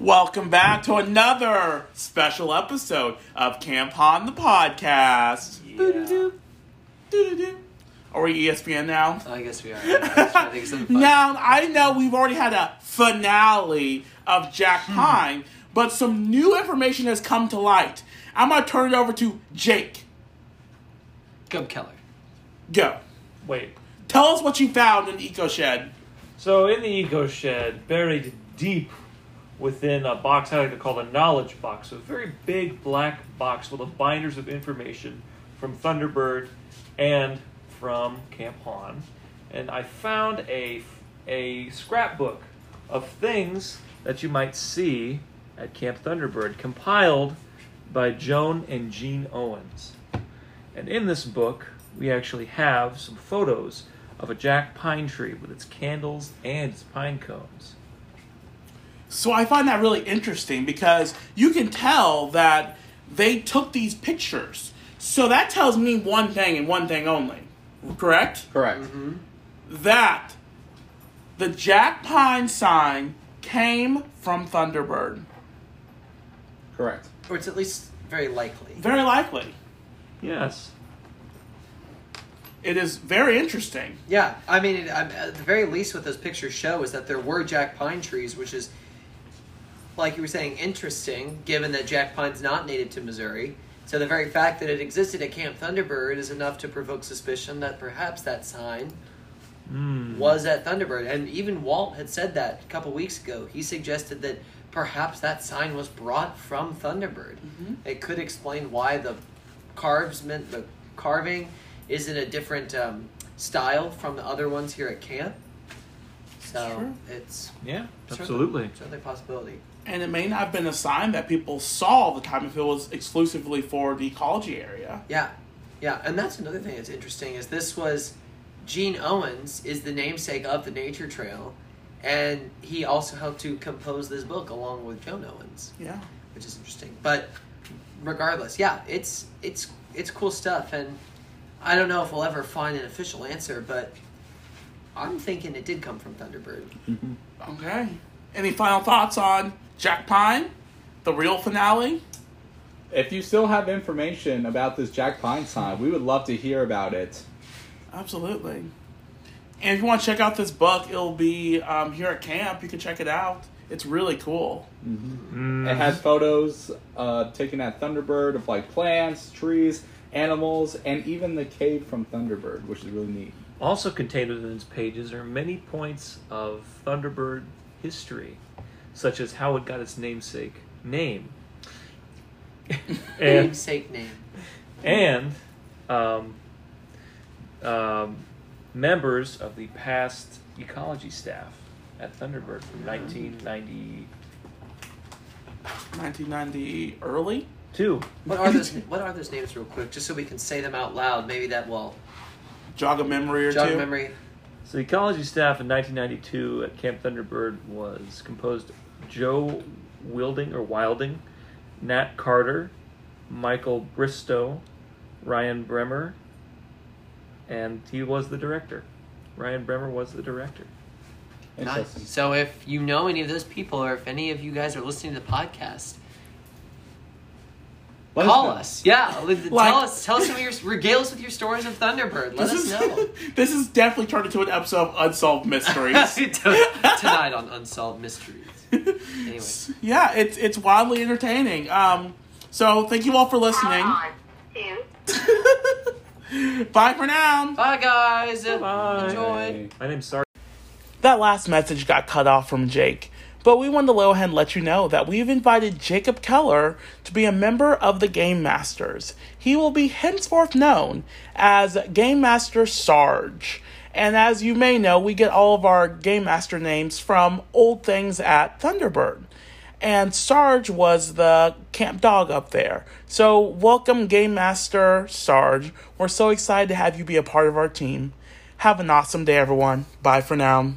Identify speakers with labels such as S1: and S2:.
S1: Welcome back to another special episode of Camp Han the podcast. Doo-doo-doo. Are we ESPN now?
S2: I guess we are. I think some fun.
S1: Now, I know we've already had a finale of Jack hmm. Pine, but some new information has come to light. I'm going to turn it over to Jake.
S2: Gub Keller.
S1: Go.
S3: Wait.
S1: Tell us what you found in the Eco Shed.
S3: So in the eco shed, buried deep within a box I like to call the knowledge box, a very big black box full of binders of information from Thunderbird and from Camp Han, and I found a a scrapbook of things that you might see at Camp Thunderbird, compiled by Joan and Gene Owens. And in this book, we actually have some photos of a jack pine tree with its candles and its pine cones.
S1: So I find that really interesting because you can tell that they took these pictures. So that tells me one thing and one thing only. Correct?
S4: Correct. Mm-hmm.
S1: That the Jack Pine sign came from Thunderbird.
S4: Correct.
S2: Or it's at least very likely.
S1: Very likely.
S3: Yes.
S1: It is very interesting.
S2: Yeah, I mean, it, I- at the very least, what those pictures show is that there were jack pine trees, which is, like you were saying, interesting, given that jack pine's not native to Missouri. So the very fact that it existed at Camp Thunderbird is enough to provoke suspicion that perhaps that sign
S3: Mm.
S2: was at Thunderbird. And even Walt had said that a couple weeks ago. He suggested that perhaps that sign was brought from Thunderbird. It could explain why the carves meant the carving is in a different um, style from the other ones here at camp. So
S1: Sure.
S2: it's
S3: Yeah,
S2: certainly-
S3: absolutely.
S2: certainly a possibility.
S1: And it may not have been a sign that people saw all the time if it was exclusively for the ecology area.
S2: Yeah, yeah, and that's another thing that's interesting is this was Gene Owens is the namesake of the Nature Trail, and he also helped to compose this book along with Joan Owens,
S1: Yeah.
S2: which is interesting. But regardless, yeah, it's it's it's cool stuff, and I don't know if we'll ever find an official answer, but I'm thinking it did come from Thunderbird. Mm-hmm.
S1: Okay. Any final thoughts on Jack Pine? The real finale?
S4: If you still have information about this Jack Pine sign, we would love to hear about it.
S1: Absolutely. And if you want to check out this book, it'll be um, here at camp. You can check it out. It's really cool.
S3: Mm.
S4: It has photos uh, taken at Thunderbird of like plants, trees, animals, and even the cave from Thunderbird, which is really neat.
S3: Also contained within its pages are many points of Thunderbird history, such as how it got its namesake name. and
S2: Namesake name.
S3: and um, um, members of the past ecology staff at Thunderbird from 1992.
S1: 1990 early?
S2: What are those? What are those names, real quick, just so we can say them out loud? Maybe that will
S1: Jog a memory or
S2: jog
S1: two.
S2: a memory.
S3: So the ecology staff in 1992 at Camp Thunderbird was composed Joe Wilding or Wilding, Nat Carter, Michael Bristow, Ryan Bremer, and he was the director. Ryan Bremer was the director.
S2: Nice. So if you know any of those people, or if any of you guys are listening to the podcast,
S4: Let
S2: call
S4: know.
S2: us. Yeah,
S1: Like-
S2: tell us. Tell us some of your regale us with your stories of Thunderbird. Let
S1: This
S2: us
S1: is,
S2: know.
S1: this is definitely turned into an episode of Unsolved Mysteries.
S2: Tonight on Unsolved Mysteries. Anyway,
S1: yeah, it's it's wildly entertaining. Um, so thank you all for listening. Bye for now.
S2: bye guys.
S3: Bye.
S2: Enjoy.
S3: My name's Sar.
S1: That last message got cut off from Jake, but we want to go ahead and let you know that we've invited Jacob Keller to be a member of the Game Masters. He will be henceforth known as Game Master Sarge. And as you may know, we get all of our Game Master names from old things at Thunderbird. And Sarge was the camp dog up there. So, welcome, Game Master Sarge. We're so excited to have you be a part of our team. Have an awesome day, everyone. Bye for now.